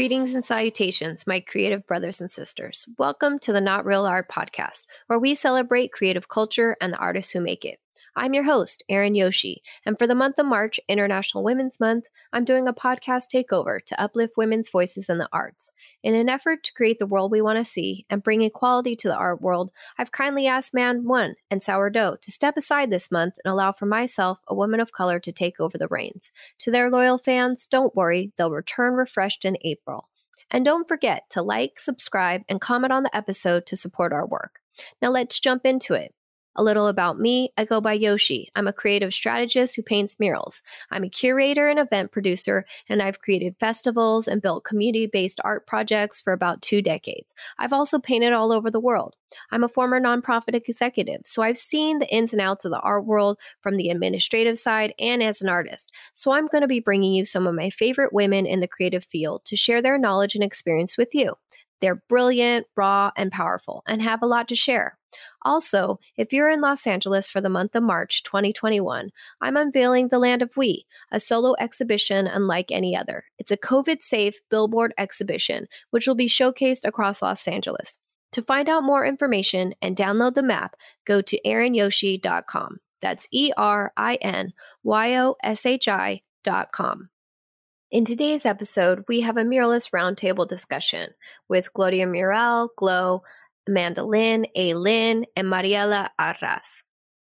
Greetings and salutations, my creative brothers and sisters. Welcome to the Not Real Art podcast, where we celebrate creative culture and the artists who make it. I'm your host, Erin Yoshi, and for the month of March, International Women's Month, I'm doing a podcast takeover to uplift women's voices in the arts. In an effort to create the world we want to see and bring equality to the art world, I've kindly asked Man One and Sourdough to step aside this month and allow for myself, a woman of color, to take over the reins. To their loyal fans, don't worry, they'll return refreshed in April. And don't forget to like, subscribe, and comment on the episode to support our work. Now let's jump into it. A little about me I go by Yoshi. I'm a creative strategist who paints murals. I'm a curator and event producer, and I've created festivals and built community based art projects for about two decades. I've also painted all over the world. I'm a former nonprofit executive, so I've seen the ins and outs of the art world from the administrative side and as an artist. So I'm going to be bringing you some of my favorite women in the creative field to share their knowledge and experience with you. They're brilliant, raw, and powerful, and have a lot to share. Also, if you're in Los Angeles for the month of March 2021, I'm unveiling The Land of We, a solo exhibition unlike any other. It's a COVID safe billboard exhibition, which will be showcased across Los Angeles. To find out more information and download the map, go to erinyoshi.com. That's E R I N Y O S H I.com. In today's episode, we have a muralist roundtable discussion with Gloria Muriel, Glow, Amanda Lynn, A. Lynn, and Mariela Ajras.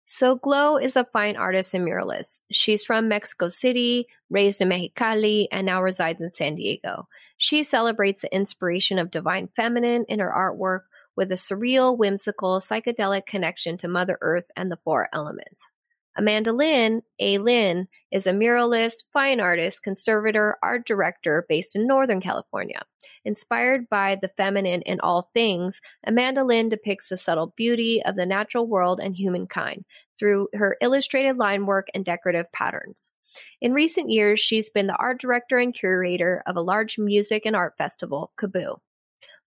So Glow is a fine artist and muralist. She's from Mexico City, raised in Mexicali, and now resides in San Diego. She celebrates the inspiration of divine feminine in her artwork with a surreal, whimsical, psychedelic connection to Mother Earth and the four elements. Amanda Lynn, A. Lynn, is a muralist, fine artist, conservator, art director based in Northern California. Inspired by the feminine in all things, Amanda Lynn depicts the subtle beauty of the natural world and humankind through her illustrated line work and decorative patterns. In recent years, she's been the art director and curator of a large music and art festival, KAABOO.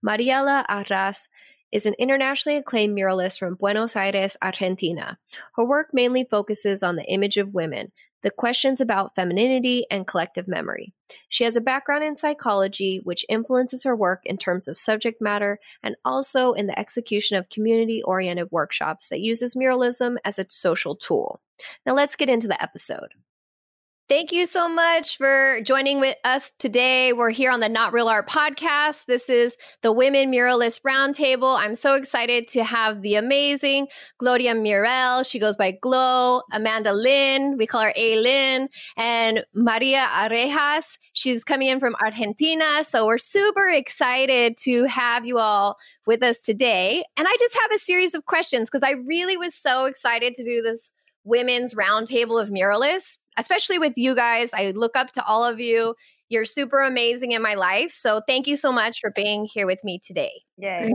Mariela Ajras is an internationally acclaimed muralist from Buenos Aires, Argentina. Her work mainly focuses on the image of women, the questions about femininity and collective memory. She has a background in psychology, which influences her work in terms of subject matter and also in the execution of community oriented workshops that uses muralism as a social tool. Now, let's get into the episode. Thank you so much for joining with us today. We're here on the Not Real Art podcast. This is the Women Muralist Roundtable. I'm so excited to have the amazing Gloria Muriel. She goes by Glow, Amanda Lynn. We call her A Lynn, and Maria Arejas. She's coming in from Argentina. So we're super excited to have you all with us today. And I just have a series of questions because I really was so excited to do this women's roundtable of muralists especially with you guys. I look up to all of you. You're super amazing in my life. So thank you so much for being here with me today. Yay.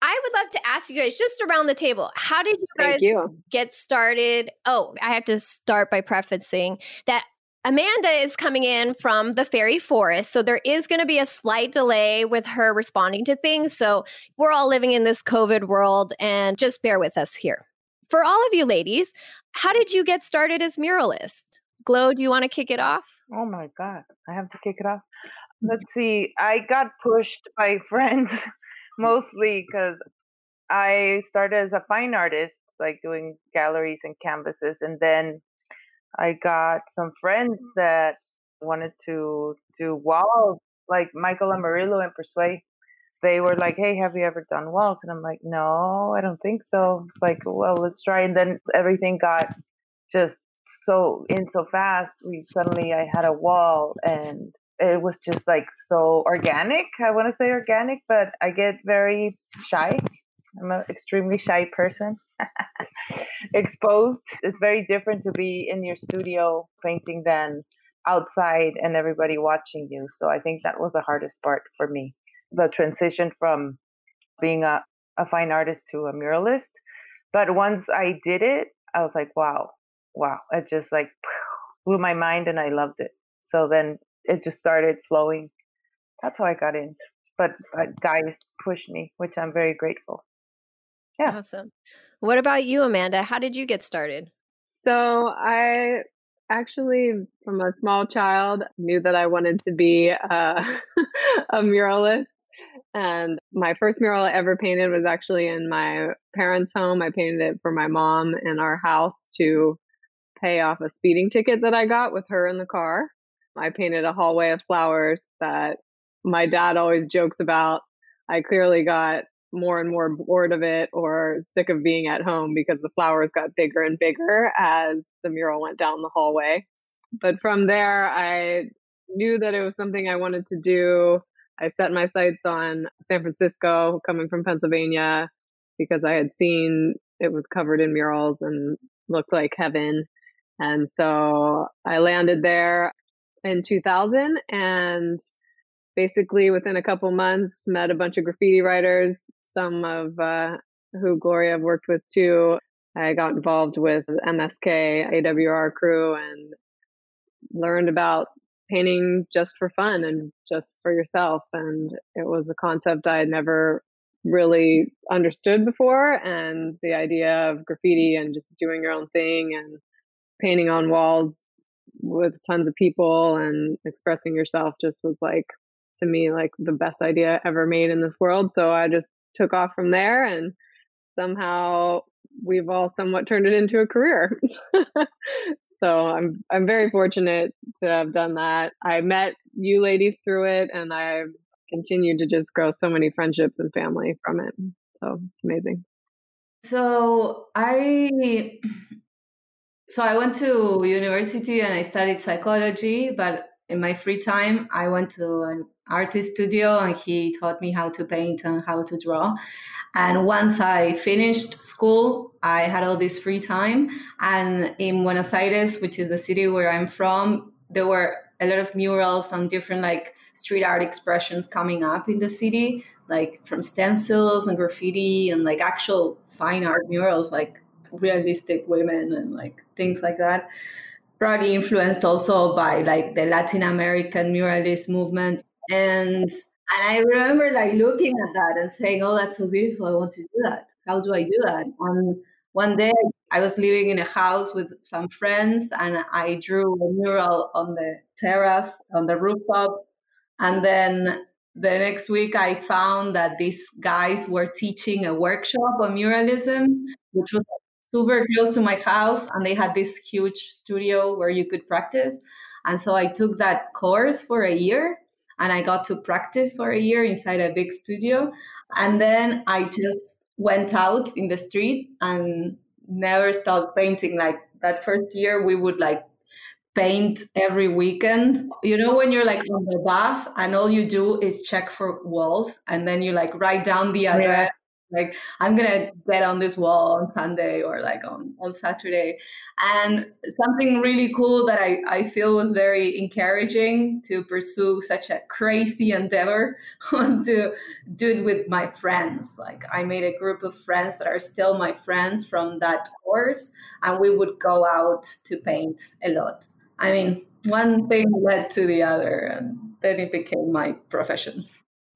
I would love to ask you guys just around the table, how did you guys you. get started? Oh, I have to start by prefacing that Amanda is coming in from the fairy forest. So there is going to be a slight delay with her responding to things. So we're all living in this COVID world and just bear with us here. For all of you ladies, how did you get started as muralist? Glow, do you want to kick it off? Oh my God. I have to kick it off. Mm-hmm. Let's see. I got pushed by friends mm-hmm. mostly because I started as a fine artist, like doing galleries and canvases, and then I got some friends mm-hmm. that wanted to do walls, like Michael Amarillo and Persuade. They were like, "Hey, have you ever done walls?" And I'm like, "No, I don't think so." It's like, "Well, let's try." And then everything got just so in so fast. We suddenly I had a wall, and it was just like so organic. I want to say organic, but I get very shy. I'm an extremely shy person. Exposed. It's very different to be in your studio painting than outside and everybody watching you. So I think that was the hardest part for me. The transition from being a, a fine artist to a muralist. But once I did it, I was like, wow, wow. It just like blew my mind and I loved it. So then it just started flowing. That's how I got in. But, but guys pushed me, which I'm very grateful. Yeah. Awesome. What about you, Amanda? How did you get started? So I actually, from a small child, knew that I wanted to be uh, a muralist. And my first mural I ever painted was actually in my parents' home. I painted it for my mom in our house to pay off a speeding ticket that I got with her in the car. I painted a hallway of flowers that my dad always jokes about. I clearly got more and more bored of it or sick of being at home because the flowers got bigger and bigger as the mural went down the hallway. But from there, I knew that it was something I wanted to do. I set my sights on San Francisco, coming from Pennsylvania, because I had seen it was covered in murals and looked like heaven. And so I landed there in 2000 and basically within a couple months met a bunch of graffiti writers some of uh, who Gloria worked with too. I got involved with MSK AWR crew and learned about painting just for fun and just for yourself. And it was a concept I had never really understood before. And the idea of graffiti and just doing your own thing and painting on walls with tons of people and expressing yourself just was like to me like the best idea ever made in this world so i just took off from there and somehow we've all somewhat turned it into a career. so I'm I'm very fortunate to have done that. I met you ladies through it and I've continued to just grow so many friendships and family from it. So it's amazing. So I so I went to university and I studied psychology, but in my free time I went to an artist studio and he taught me how to paint and how to draw. And once I finished school, I had all this free time. And in Buenos Aires, which is the city where I'm from, there were a lot of murals and different like street art expressions coming up in the city, like from stencils and graffiti and like actual fine art murals, like realistic women and like things like that probably influenced also by like the Latin American muralist movement and and I remember like looking at that and saying, "Oh, that's so beautiful! I want to do that. How do I do that?" On one day, I was living in a house with some friends, and I drew a mural on the terrace on the rooftop. And then the next week, I found that these guys were teaching a workshop on muralism, which was super close to my house, and they had this huge studio where you could practice. And so I took that course for a year and I got to practice for a year inside a big studio. And then I just went out in the street and never stopped painting. Like that first year, we would like paint every weekend. You know, when you're like on the bus and all you do is check for walls and then you like write down the address like i'm gonna get on this wall on sunday or like on, on saturday. And something really cool that I, I feel was very encouraging to pursue such a crazy endeavor was to do it with my friends. Like i made a group of friends that are still my friends from that course and we would go out to paint a lot. I mean one thing led to the other and then it became my profession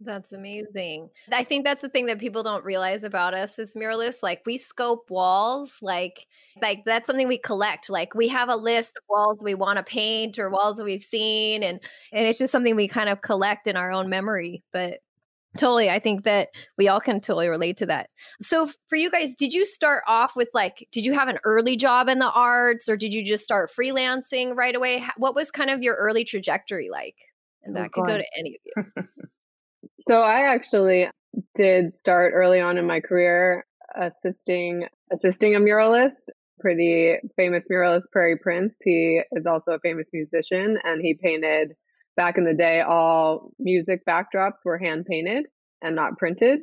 that's amazing. I think that's the thing that people don't realize about us as muralists. Like we scope walls, like like that's something we collect. Like we have a list of walls we want to paint or walls that we've seen, and and it's just something we kind of collect in our own memory. But Totally. I think that we all can totally relate to that. So, for you guys, did you start off with like, did you have an early job in the arts or did you just start freelancing right away? What was kind of your early trajectory like? And that oh, could go to any of you. so, I actually did start early on in my career assisting assisting a muralist pretty famous muralist prairie prince he is also a famous musician and he painted back in the day, all music backdrops were hand painted and not printed.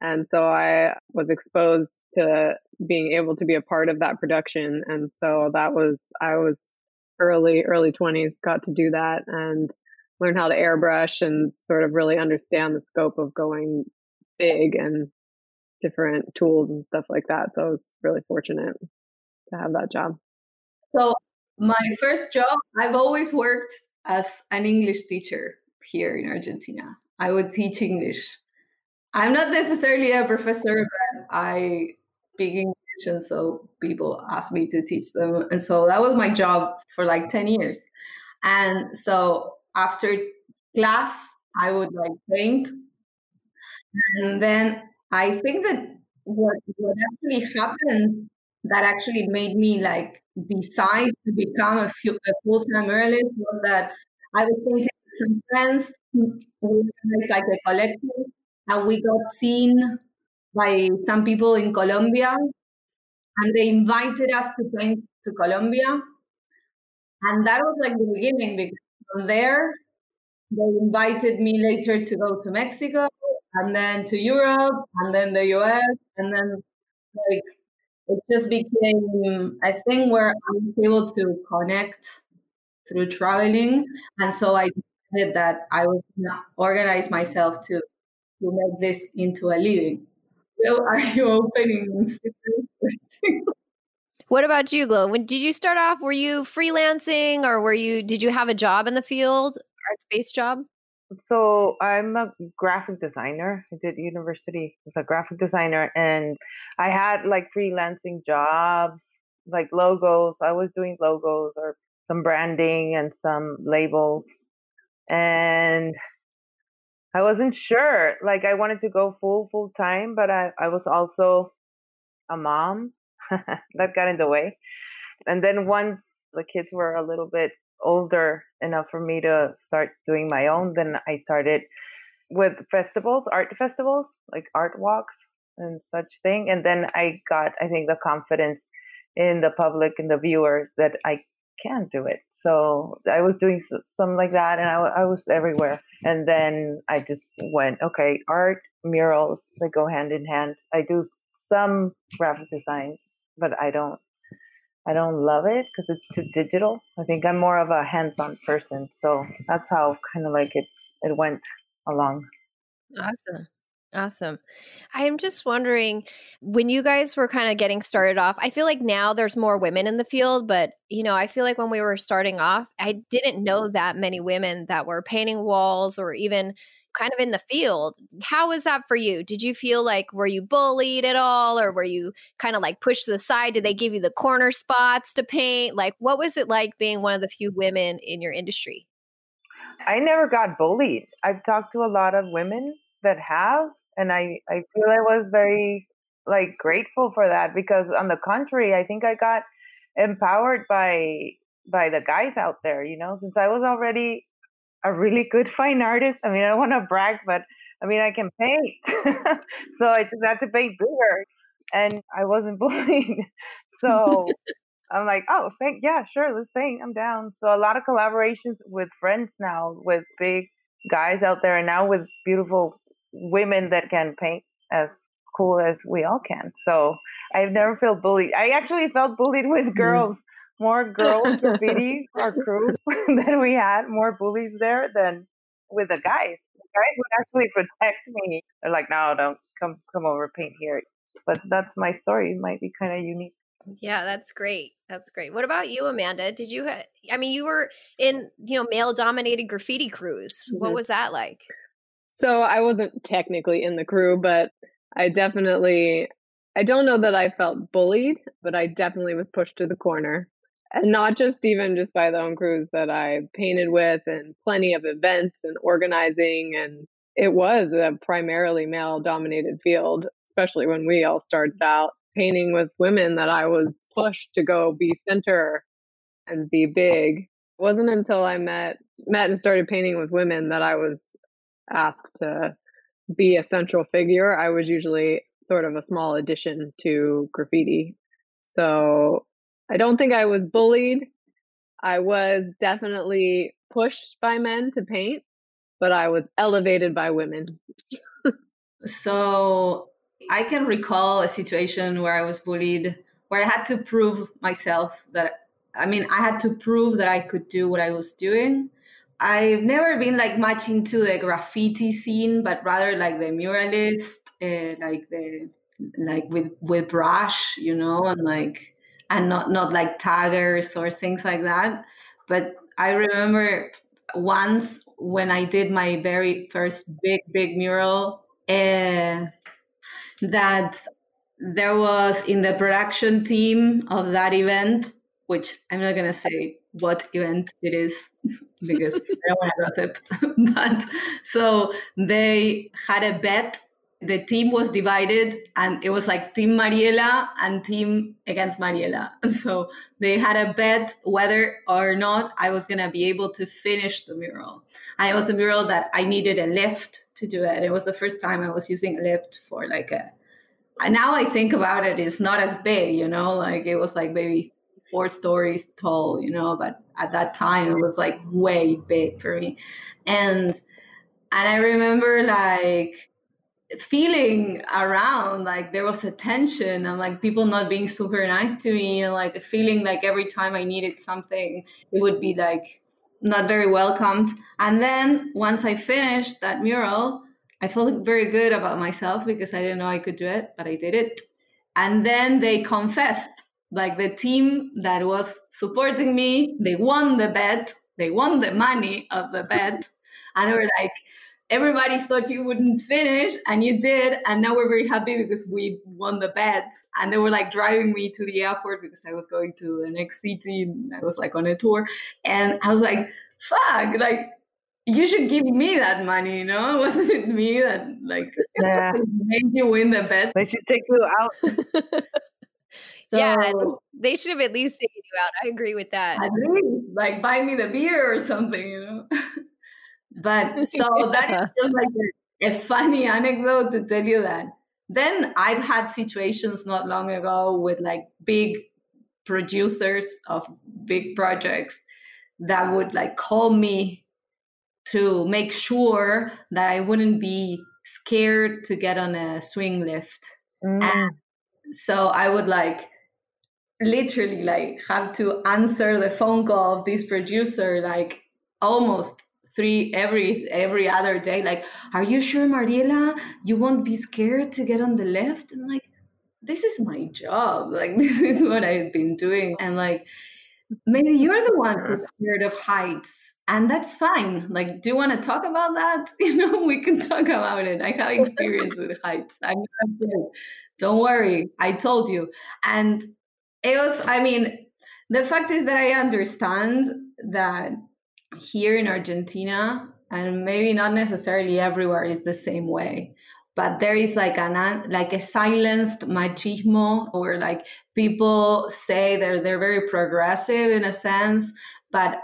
And so I was exposed to being able to be a part of that production. And so that was, I was early, early 20s, got to do that and learn how to airbrush and sort of really understand the scope of going big and different tools and stuff like that. So I was really fortunate to have that job. So my first job, I've always worked as an English teacher here in Argentina. I would teach English. I'm not necessarily a professor, but I speak English, and so people ask me to teach them. And so that was my job for like 10 years. And so after class, I would like paint. And then I think that what, what actually happened that actually made me like decide to become a, a full-time muralist was that I was painting with some friends. We organized like a collective, and we got seen by some people in Colombia, and they invited us to paint to Colombia. And that was like the beginning because from there, they invited me later to go to Mexico and then to Europe and then the US and then like it just became a thing where I was able to connect through traveling. And so I decided that I would organize myself to, to make this into a living. So are you opening? what about you, Glow? When did you start off? Were you freelancing or were you did you have a job in the field, arts based job? So I'm a graphic designer. I did university as a graphic designer and I had like freelancing jobs, like logos. I was doing logos or some branding and some labels. And I wasn't sure. Like I wanted to go full full time, but I, I was also a mom. that got in the way. And then once the kids were a little bit older enough for me to start doing my own, then I started with festivals, art festivals, like art walks and such thing. And then I got, I think, the confidence in the public and the viewers that I can do it. So I was doing something like that, and I, I was everywhere. And then I just went, okay, art, murals, they go hand in hand. I do some graphic design, but I don't I don't love it because it's too digital. I think I'm more of a hands-on person, so that's how kind of like it it went along. Awesome. Awesome. I'm just wondering when you guys were kind of getting started off, I feel like now there's more women in the field, but you know, I feel like when we were starting off, I didn't know that many women that were painting walls or even kind of in the field. How was that for you? Did you feel like were you bullied at all or were you kind of like pushed to the side? Did they give you the corner spots to paint? Like what was it like being one of the few women in your industry? I never got bullied. I've talked to a lot of women that have and I I feel I was very like grateful for that because on the contrary, I think I got empowered by by the guys out there, you know, since I was already a really good fine artist. I mean, I don't want to brag, but I mean, I can paint. so I just had to paint bigger and I wasn't bullied. so I'm like, oh, thank, yeah, sure, let's paint. I'm down. So a lot of collaborations with friends now, with big guys out there, and now with beautiful women that can paint as cool as we all can. So I've never felt bullied. I actually felt bullied with mm-hmm. Girls more girls graffiti our crew than we had more bullies there than with the guys. The guys would actually protect me. They're like no don't come come over paint here. But that's my story. It might be kind of unique. Yeah that's great. That's great. What about you amanda? Did you ha- i mean you were in you know male dominated graffiti crews. Mm-hmm. what was that like? So i wasn't technically in the crew but i definitely I don't know that I felt bullied, but I definitely was pushed to the corner and not just even just by the crews that I painted with, and plenty of events and organizing. And it was a primarily male dominated field, especially when we all started out painting with women that I was pushed to go be center and be big. It wasn't until I met met and started painting with women that I was asked to be a central figure. I was usually sort of a small addition to graffiti. So I don't think I was bullied. I was definitely pushed by men to paint, but I was elevated by women. so I can recall a situation where I was bullied, where I had to prove myself that, I mean, I had to prove that I could do what I was doing. I've never been like much into the graffiti scene, but rather like the muralist, uh, like the like with with brush, you know, and like and not not like taggers or things like that. But I remember once when I did my very first big big mural, uh, that there was in the production team of that event, which I'm not gonna say what event it is because I don't want to gossip. but so they had a bet the team was divided and it was like team mariela and team against mariela. So they had a bet whether or not i was going to be able to finish the mural. And it was a mural that i needed a lift to do it. It was the first time i was using a lift for like a now i think about it it's not as big you know? Like it was like maybe four stories tall you know? But at that time it was like way big for me. And and i remember like feeling around like there was a tension and like people not being super nice to me and like feeling like every time I needed something it would be like not very welcomed. And then once I finished that mural I felt very good about myself because I didn't know I could do it but I did it. And then they confessed. Like the team that was supporting me they won the bet. They won the money of the bet. And they were like everybody thought you wouldn't finish and you did and now we're very happy because we won the bet and they were like driving me to the airport because i was going to the next city i was like on a tour and i was like fuck like you should give me that money you know wasn't it me that like yeah. made you win the bet they should take you out so, yeah, they should have at least taken you out. I agree with that. Agree. Like buy me the beer or something, you know. But so that is just like a, a funny anecdote to tell you that. Then I've had situations not long ago with like big producers of big projects that would like call me to make sure that I wouldn't be scared to get on a swing lift. Mm. so I would like literally like have to answer the phone call of this producer like almost three every every other day like are you sure mariela? You won't be scared to get on the left and like this is my job. Like this is what i've been doing. And like maybe you're the one who's scared of heights and that's fine. Like do you want to talk about that? You know we can talk about it. I have experience with heights. I'm not don't worry. I told you. And it was i mean the fact is that i understand that here in Argentina, and maybe not necessarily everywhere is the same way, but there is like an like a silenced machismo, or like people say they're they're very progressive in a sense, but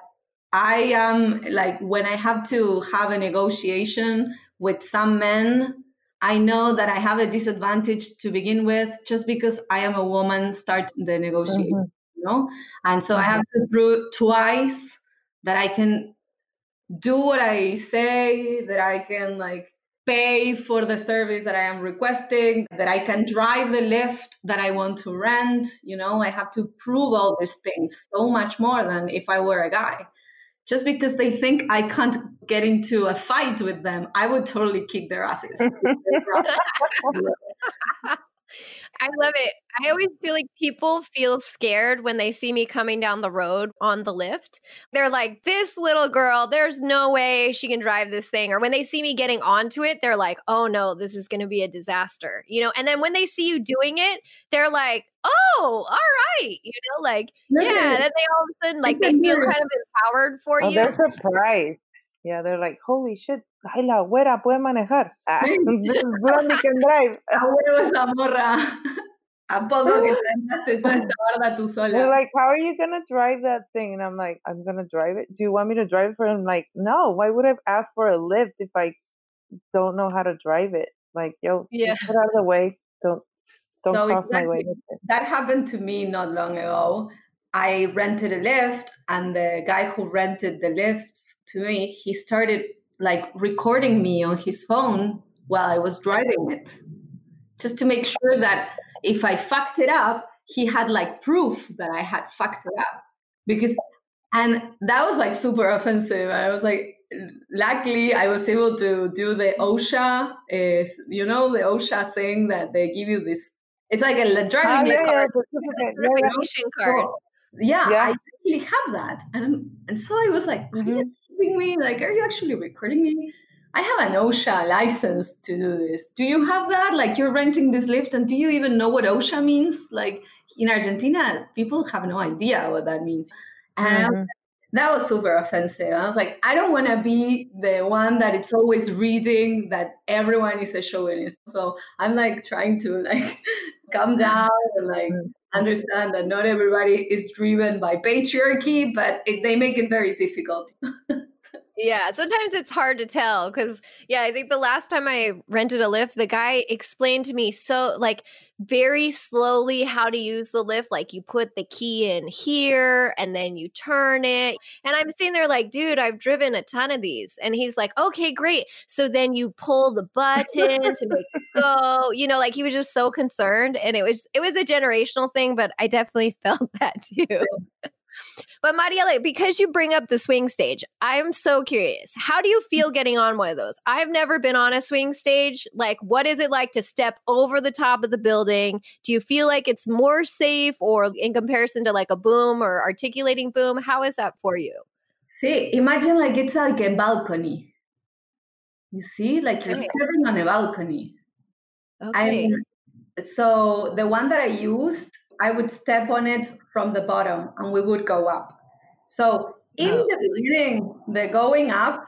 I am like when I have to have a negotiation with some men, I know that I have a disadvantage to begin with just because I am a woman start the negotiation, mm-hmm. you know? And so mm-hmm. I have to prove twice that I can do what I say, that I can like pay for the service that I am requesting, that I can drive the lift that I want to rent. You know, I have to prove all these things so much more than if I were a guy. Just because they think I can't get into a fight with them, I would totally kick their asses. I love it. I always feel like people feel scared when they see me coming down the road on the lift. They're like, this little girl, there's no way she can drive this thing. Or when they see me getting onto it, they're like, oh no, this is going to be a disaster. You know, and then when they see you doing it, they're like, oh, all right. You know, like, yeah. Then they all of a sudden, like, they feel kind of empowered for oh, you. They're surprised. Yeah, they're like, holy shit, ay, la güera puede manejar. Ah, this is Blondie can drive. Abuelo esa morra. ¿A poco que toda esta barda tú They're like, how are you gonna drive that thing? And I'm like, I'm gonna drive it. Do you want me to drive it for him? Like, no. Why would I ask for a lift if I don't know how to drive it? Like, yo, Yeah. get out of the way. Don't don't So cross my way. That happened to me not long ago. I rented a lift, and the guy who rented the lift to me, he started like recording me on his phone while I was driving it, just to make sure that if I fucked it up, he had like proof that I had fucked it up. Because, and that was like super offensive. I was like, luckily, I was able to do the OSHA, uh, you know, the OSHA thing that they give you this. It's like a driving yeah, yeah, certificate. Yeah, card. Yeah. I really have that, and and so I was like, "Are Mhm. me? Like, are you actually recording me?" I have an OSHA license to do this. Do you have that? Like, you're renting this lift, and do you even know what OSHA means? Like in Argentina, people have no idea what that means, and Mhm. that was super offensive. I was like, I don't want to be the one that it's always reading that everyone is a chauvinist. So I'm like trying to like calm down and like Mm. Understand that not everybody is driven by patriarchy, but it, they make it very difficult. Yeah, sometimes it's hard to tell because, yeah, I think the last time I rented a lift, the guy explained to me so, like, very slowly how to use the lift. Like, you put the key in here and then you turn it. And I'm sitting there, like, dude, I've driven a ton of these. And he's like, okay, great. So then you pull the button to make it go. You know, like, he was just so concerned. And it was, it was a generational thing, but I definitely felt that too. But Mariela, because you bring up the swing stage, I'm so curious. How do you feel getting on one of those? I've never been on a swing stage. Like, what is it like to step over the top of the building? Do you feel like it's more safe or in comparison to like a boom or articulating boom? How is that for you? See, imagine like it's like a balcony. You see, like you're Okay. stepping on a balcony. I Okay. mean, so the one that I used, I would step on it from the bottom and we would go up. So in Oh, the beginning, the going up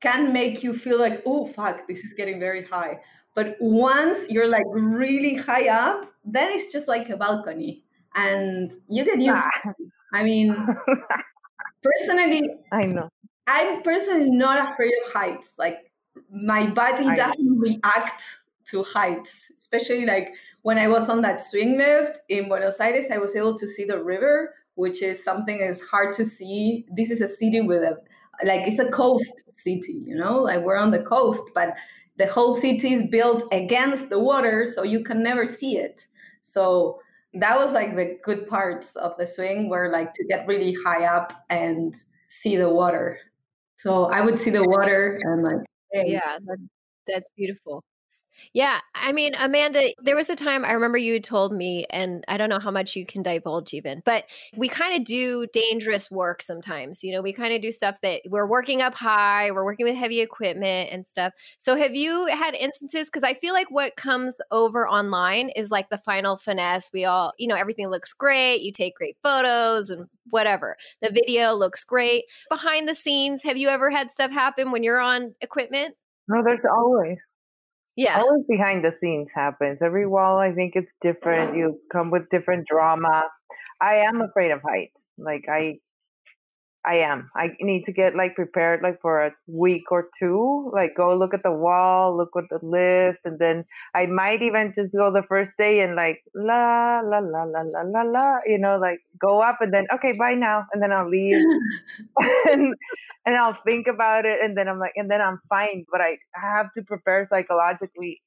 can make you feel like, oh, fuck, this is getting very high. But once you're like really high up, then it's just like a balcony and you get used. Ah, I mean, personally, I know. I'm personally not afraid of heights. Like my body I- doesn't react to heights, especially like when I was on that swing lift in Buenos Aires, I was able to see the river, which is something that's hard to see. This is a city with a like it's a coast city, you know, like we're on the coast, but the whole city is built against the water, so you can never see it. So that was like the good parts of the swing were like to get really high up and see the water. So I would see the water and like, hey, Yeah, that's beautiful. Yeah, I mean, Amanda, there was a time I remember you told me, and I don't know how much you can divulge even, but we kind of do dangerous work sometimes. You know, we kind of do stuff that we're working up high, we're working with heavy equipment and stuff. So, have you had instances? Because I feel like what comes over online is like the final finesse. We all, you know, everything looks great, you take great photos and whatever. The video looks great. Behind the scenes, have you ever had stuff happen when you're on equipment? No, there's always Yeah. always behind the scenes happens. Every wall, I think it's different. You come with different drama. I am afraid of heights. Like I, I am. I need to get like prepared like for a week or two. Like go look at the wall, look at the lift, and then I might even just go the first day and like la la la la la la la. You know, like go up and then okay, bye now, and then I'll leave and, and I'll think about it, and then I'm like, and then I'm fine. But I have to prepare psychologically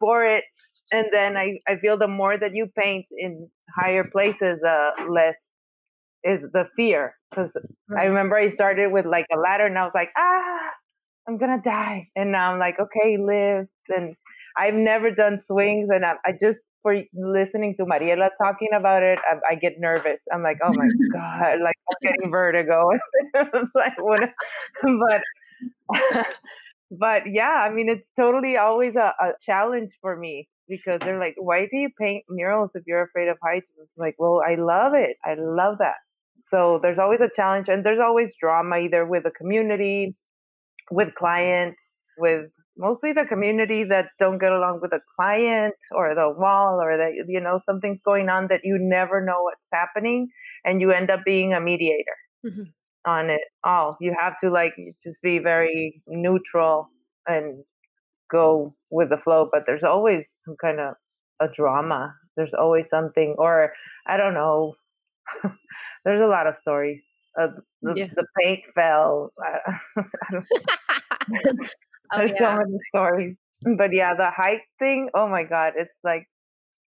for it, and then I I feel the more that you paint in higher places, uh, less is the fear. Because I remember I started with like a ladder, and I was like, ah, I'm gonna die, and now I'm like, okay, lifts, and I've never done swings, and I, I just for listening to Mariela talking about it, I, I get nervous. I'm like, oh my god, like I'm getting vertigo. like what? But but yeah, I mean, it's totally always a, a challenge for me because they're like, why do you paint murals if you're afraid of heights? It's like, well, I love it. I love that. So there's always a challenge, and there's always drama either with the community with clients, with mostly the community that don't get along with the client or the wall or that you know something's going on that you never know what's happening and you end up being a mediator mm-hmm. on it all you have to like just be very neutral and go with the flow but there's always some kind of a drama there's always something or i don't know there's a lot of stories uh, the, yeah. the paint fell Oh, There's yeah. so many stories. But yeah, the height thing, oh my God, it's like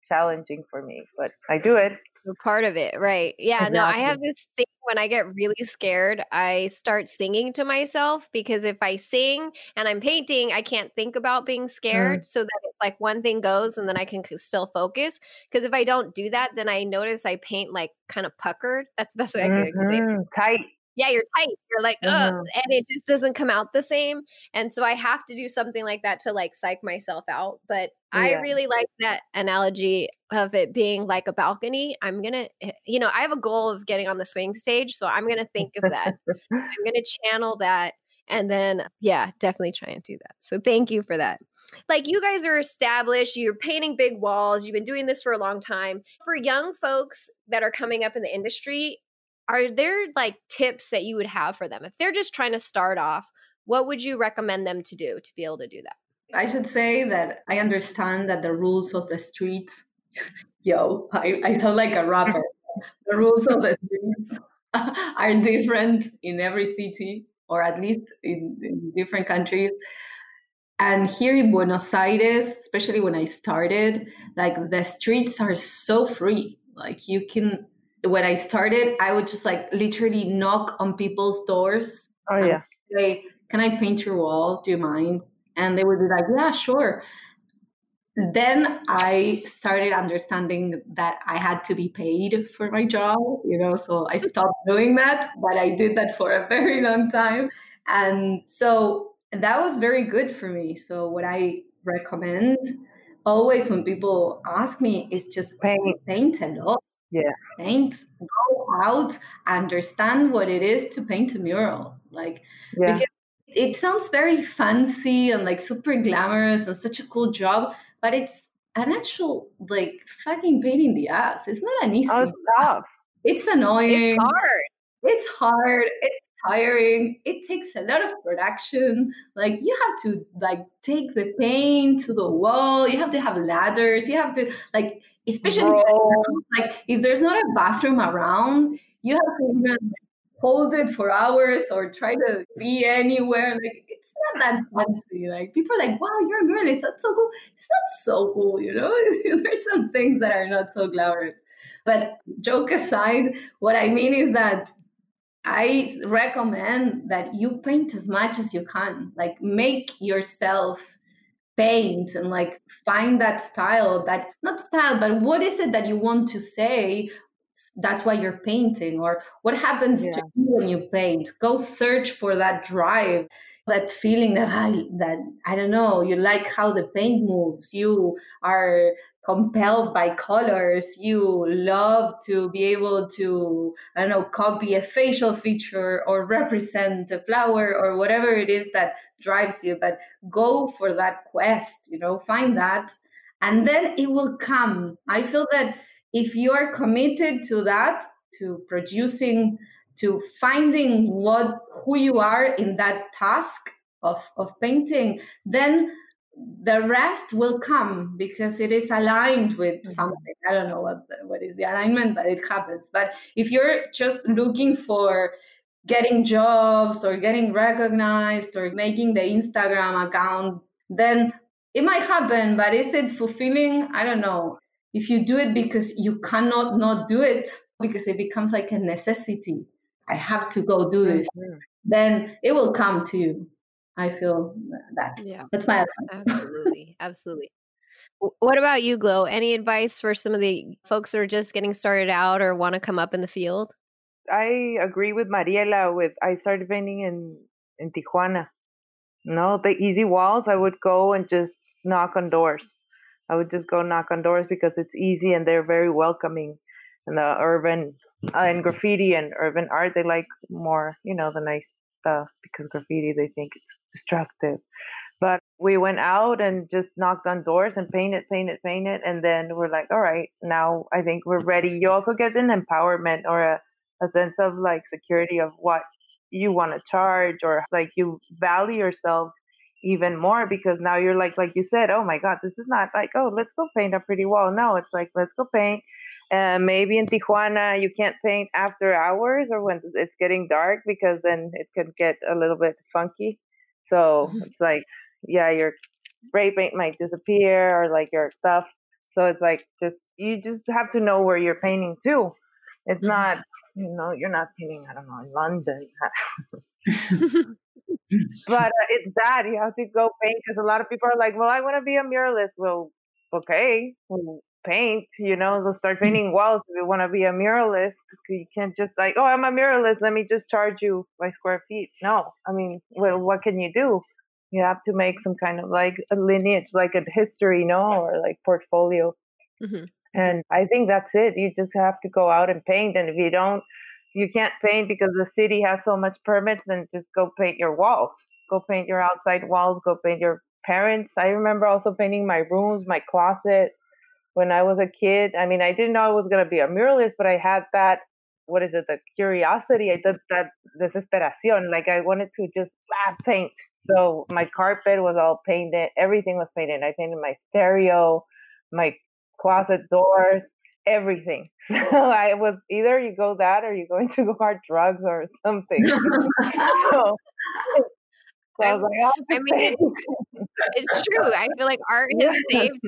challenging for me, but I do it. Part of it, right? Yeah, exactly. no, I have this thing when I get really scared, I start singing to myself because if I sing and I'm painting, I can't think about being mm. scared. Mm. So that it's like one thing goes and then I can still focus. Because if I don't do that, then I notice I paint like kind of puckered. That's the best way I can explain. Mm-hmm. Tight yeah, you're tight. You're like, uh and it just doesn't come out the same. And so I have to do something like that to like psych myself out. But yeah. I really like that analogy of it being like a balcony. I'm gonna, eh, you know, I have a goal of getting on the swing stage, so I'm gonna think of that. I'm gonna channel that, and then yeah, definitely try and do that. So thank you for that like you guys are established, you're painting big walls, you've been doing this for a long time. For young folks that are coming up in the industry, are there like tips that you would have for them? If they're just trying to start off what would you recommend them to do to be able to do that? I should say that i understand that the rules of the streets yo i, I sound like a rapper. The rules of the streets are different in every city or at least in, in different countries. And here in buenos aires especially when i started like the streets are so free. Like you can when I started, I would just like literally knock on people's doors. Oh yeah. Say, can I paint your wall? Do you mind? And they would be like, yeah, sure. Then I started understanding that I had to be paid for my job, you know, so I mm. stopped doing that, but I did that for a very long time. And so that was very good for me. So what I recommend always when people ask me is just paint, paint a lot yeah. Paint go out understand what it is to paint a mural like yeah. because it sounds very fancy and like super glamorous and such a cool job but it's an actual like fucking pain in the ass. It's not an easy oh, it's, it's annoying. it's hard. It's hard. It's tiring. It takes a lot of production. Like you have to like take the paint to the wall. You have to have ladders. You have to like especially like if there's not a bathroom around you have to even hold it for hours or try to be anywhere like it's not that fancy like people are like wow you're a muralist that's so cool. It's not so cool you know? There's some things that are not so glamorous. But joke aside what i mean is that I recommend that you paint as much as you can. Like make yourself paint and like find that style that not style but what is it that you want to say that's why you're painting? Or what happens yeah. to you when you paint? Go search for that drive that feeling that I, that I don't know, you like how the paint moves, you are compelled by colors, you love to be able to, I don't know, copy a facial feature or represent a flower or whatever it is that drives you. But go for that quest, you know, find that, and then it will come. I feel that if you are committed to that, to producing to finding what who you are in that task of, of painting, then the rest will come because it is aligned with mm-hmm. something. I don't know what what is the alignment, but it happens. But if you're just looking for getting jobs or getting recognized or making the Instagram account, then it might happen. But is it fulfilling? I don't know. If you do it because you cannot not do it, because it becomes like a necessity, I have to go do this, mm-hmm. then it will come to you. I feel that. Yeah. That's my advice. Absolutely. Absolutely. What about you, Glow? Any advice for some of the folks that are just getting started out or want to come up in the field? I agree with Mariela with I started painting in in Tijuana. No, the easy walls, I would go and just knock on doors. I would just go knock on doors because it's easy and they're very welcoming. And the urban uh, and graffiti and urban art they like more you know the nice stuff because graffiti they think it's destructive. But we went out and just knocked on doors and painted, painted, painted. And then we're like, all right, now I think we're ready. You also get an empowerment or a, a sense of like security of what you want to charge or like you value yourself even more because now you're like like you said oh my god this is not like oh let's go paint a pretty wall no it's like let's go paint uh, maybe in Tijuana you can't paint after hours or when it's getting dark because then it could get a little bit funky so mm-hmm. it's like yeah your spray paint might disappear or like your stuff so it's like just you just have to know where you're painting too it's mm-hmm. not you know you're not painting i don't know in london but uh, it's that you have to go paint because a lot of people are like, well, I want to be a muralist. Well, okay, well, paint. You know, they'll start painting walls if you want to be a muralist. You can't just like, oh, I'm a muralist. Let me just charge you by square feet. No, I mean, well, what can you do? You have to make some kind of like a lineage, like a history, no, or like portfolio. Mm-hmm. And I think that's it. You just have to go out and paint. And if you don't, you can't paint because the city has so much permits, then just go paint your walls. Go paint your outside walls. Go paint your parents. I remember also painting my rooms, my closet when I was a kid. I mean, I didn't know I was going to be a muralist, but I had that, what is it, the curiosity, I did that desesperación. Like I wanted to just ah, paint. So my carpet was all painted. Everything was painted. I painted my stereo, my closet doors everything. So I was either you go that or you're going to go hard drugs or something. so, so I was like, I mean, it's true. I feel like art has saved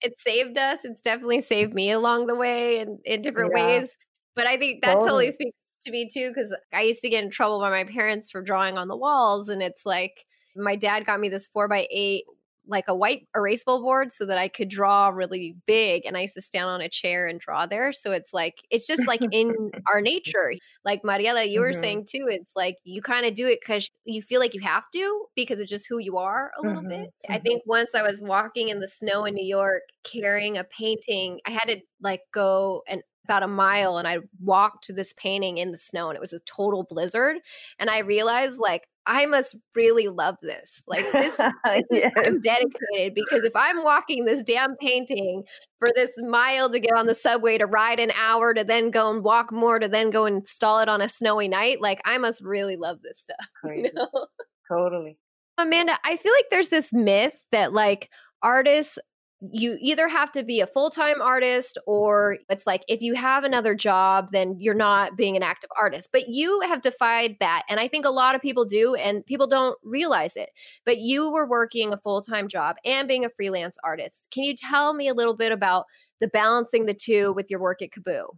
it saved us. It's definitely saved me along the way and in different yeah. ways. But I think that totally, totally speaks to me too, because I used to get in trouble by my parents for drawing on the walls. And it's like my dad got me this four by eight like a white erasable board so that I could draw really big. And I used to stand on a chair and draw there. So it's like, it's just like in our nature. Like Mariela, you were mm-hmm. saying too, it's like you kind of do it because you feel like you have to because it's just who you are a little mm-hmm. bit. Mm-hmm. I think once I was walking in the snow in New York carrying a painting, I had to like go and about a mile and I walked to this painting in the snow and it was a total blizzard. And I realized like I must really love this. Like this, this yes. is, I'm dedicated because if I'm walking this damn painting for this mile to get on the subway to ride an hour to then go and walk more to then go and install it on a snowy night, like I must really love this stuff. You know? Totally. Amanda, I feel like there's this myth that like artists you either have to be a full-time artist or it's like if you have another job then you're not being an active artist. But you have defied that and i think a lot of people do and people don't realize it. But you were working a full-time job and being a freelance artist. Can you tell me a little bit about the balancing the two with your work at KAABOO?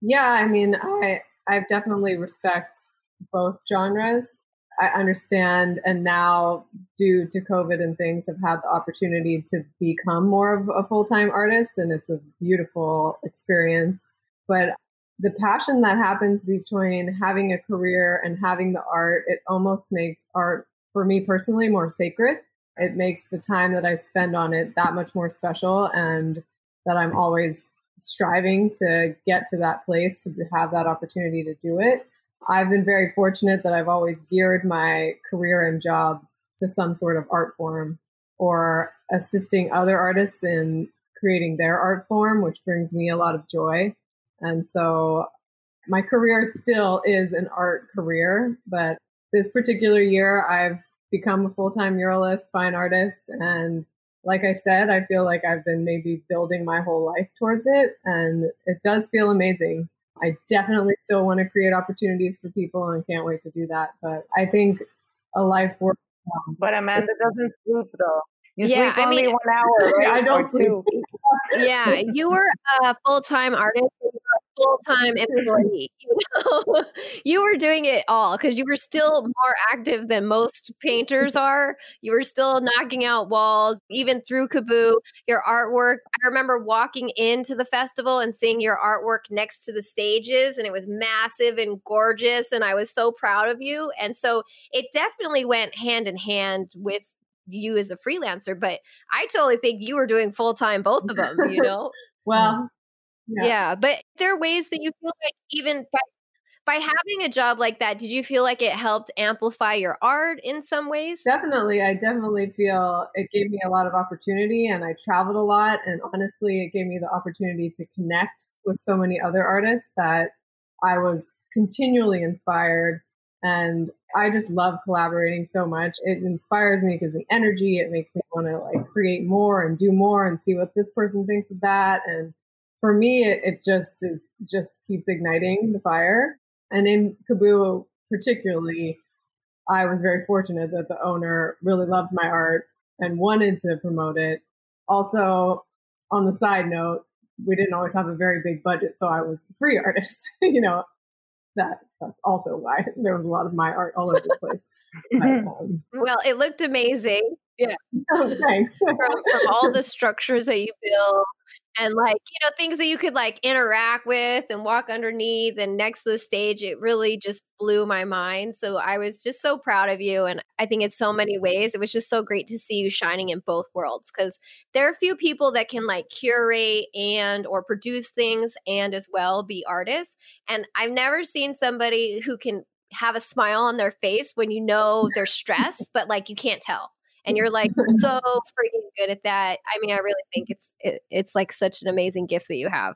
Yeah i mean i i definitely respect both genres I understand and now due to COVID and things have had the opportunity to become more of a full-time artist and it's a beautiful experience. But the passion that happens between having a career and having the art, it almost makes art for me personally more sacred. It makes the time that I spend on it that much more special and that I'm always striving to get to that place to have that opportunity to do it. I've been very fortunate that I've always geared my career and jobs to some sort of art form or assisting other artists in creating their art form, which brings me a lot of joy. And so my career still is an art career, but this particular year I've become a full time muralist, fine artist. And like I said, I feel like I've been maybe building my whole life towards it. And it does feel amazing. I definitely still want to create opportunities for people and can't wait to do that. But I think a life work. Um, but Amanda doesn't sleep though. You yeah, I mean, one hour. Right? I don't sleep. yeah, you were a full time artist full time employee. You know, you were doing it all because you were still more active than most painters are. You were still knocking out walls, even through KAABOO. Your artwork. I remember walking into the festival and seeing your artwork next to the stages, and it was massive and gorgeous. And I was so proud of you. And so it definitely went hand in hand with you as a freelancer. But I totally think you were doing full time both of them. You know. well, mm. Yeah. yeah. but there are ways that you feel like even by by having a job like that, did you feel like it helped amplify your art in some ways? Definitely. I definitely feel it gave me a lot of opportunity and I traveled a lot. And honestly, it gave me the opportunity to connect with so many other artists that I was continually inspired. And I just love collaborating so much. It inspires me because the energy, it makes me want to like create more and do more and see what this person thinks of that. And for me, it, it just is just keeps igniting the fire. And in KAABOO, particularly, I was very fortunate that the owner really loved my art and wanted to promote it. Also, on the side note, we didn't always have a very big budget, so I was the free artist. you know, that that's also why there was a lot of my art all over the place. But, um, well, it looked amazing. Yeah. Oh, thanks. from, from all the structures that you build and like you know things that you could like interact with and walk underneath and next to the stage it really just blew my mind so i was just so proud of you and i think in so many ways it was just so great to see you shining in both worlds because there are a few people that can like curate and or produce things and as well be artists and i've never seen somebody who can have a smile on their face when you know they're stressed but like you can't tell and you're like so freaking good at that. I mean, I really think it's it, it's like such an amazing gift that you have.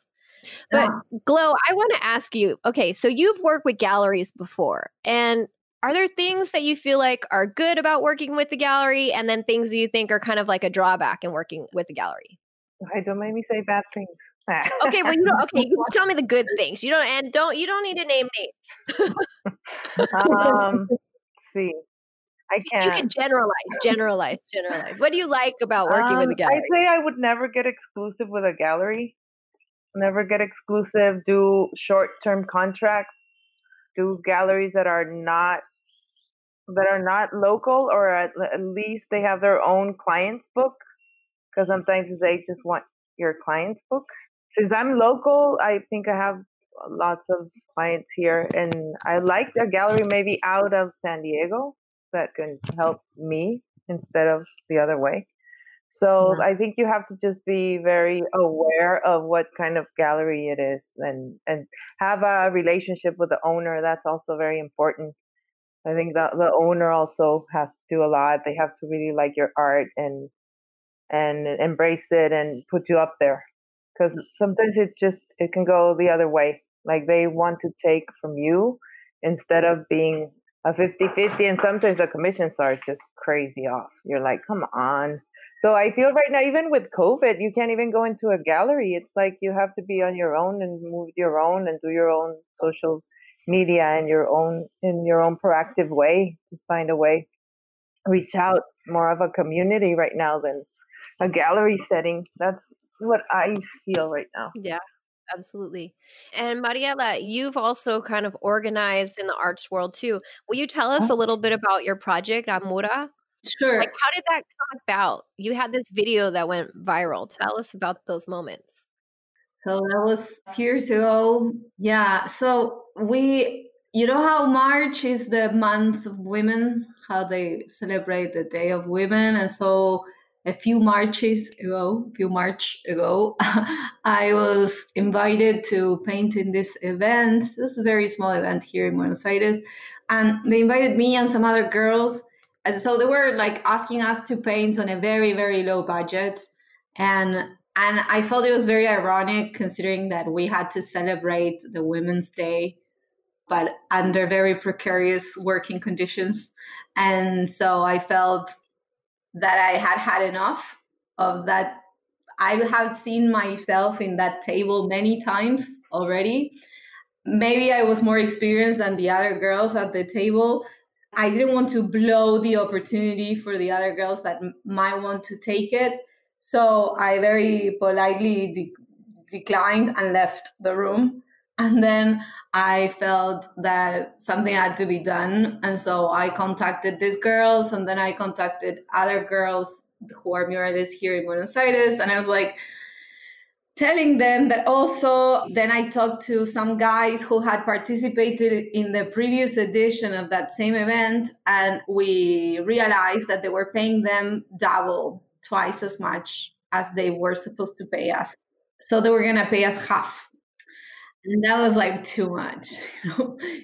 But yeah. Glow, I want to ask you. Okay, so you've worked with galleries before, and are there things that you feel like are good about working with the gallery, and then things that you think are kind of like a drawback in working with the gallery? I don't make me say bad things. okay, well you don't. Okay, you just tell me the good things. You don't, and don't you don't need to name names. um, see, I can't. You can generalize, generalize, generalize. What do you like about working um, with a gallery? I'd say I would never get exclusive with a gallery. Never get exclusive. Do short-term contracts. Do galleries that are not that are not local, or at, at least they have their own clients book. Because sometimes they just want your clients book. Since I'm local, I think I have lots of clients here, and I like a gallery maybe out of San Diego that can mm-hmm. help me instead of the other way. So yeah. I think you have to just be very aware of what kind of gallery it is and and have a relationship with the owner. That's also very important. I think that the owner also has to do a lot. They have to really like your art and and embrace it and put you up there because mm-hmm. sometimes it just it can go the other way. Like they want to take from you instead of being a 50-50 and sometimes the commissions are just crazy off. You're like come on. So i feel right now even with covid you can't even go into a gallery. It's like you have to be on your own and move your own and do your own social media in your own in your own proactive way just find a way. Reach out more of a community right now than a gallery setting. That's what i feel right now. Yeah Absolutely. And Mariela, you've also kind of organized in the arts world too. Will you tell us oh. a little bit about your project, Amura? Sure. Like, how did that come about? You had this video that went viral. Tell us about those moments. So that was a few years ago. Yeah. So we, you know, how March is the month of women, how they celebrate the Day of Women. And so a few marches ago, a few March ago, I was invited to paint in this event. This is a very small event here in Buenos Aires. And they invited me and some other girls. And so they were like asking us to paint on a very, very low budget. And and I felt it was very ironic considering that we had to celebrate the Women's Day, but under very precarious working conditions. And so I felt that I had had enough of that. I have seen myself in that table many times already. Maybe I was more experienced than the other girls at the table. I didn't want to blow the opportunity for the other girls that might want to take it. So I very politely de- declined and left the room. And then I felt that something had to be done. And so I contacted these girls and then I contacted other girls who are muralists here in Buenos Aires. And I was like, telling them that also then I talked to some guys who had participated in the previous edition of that same event. And we realized that they were paying them double, twice as much as they were supposed to pay us. So they were going to pay us half and that was like too much.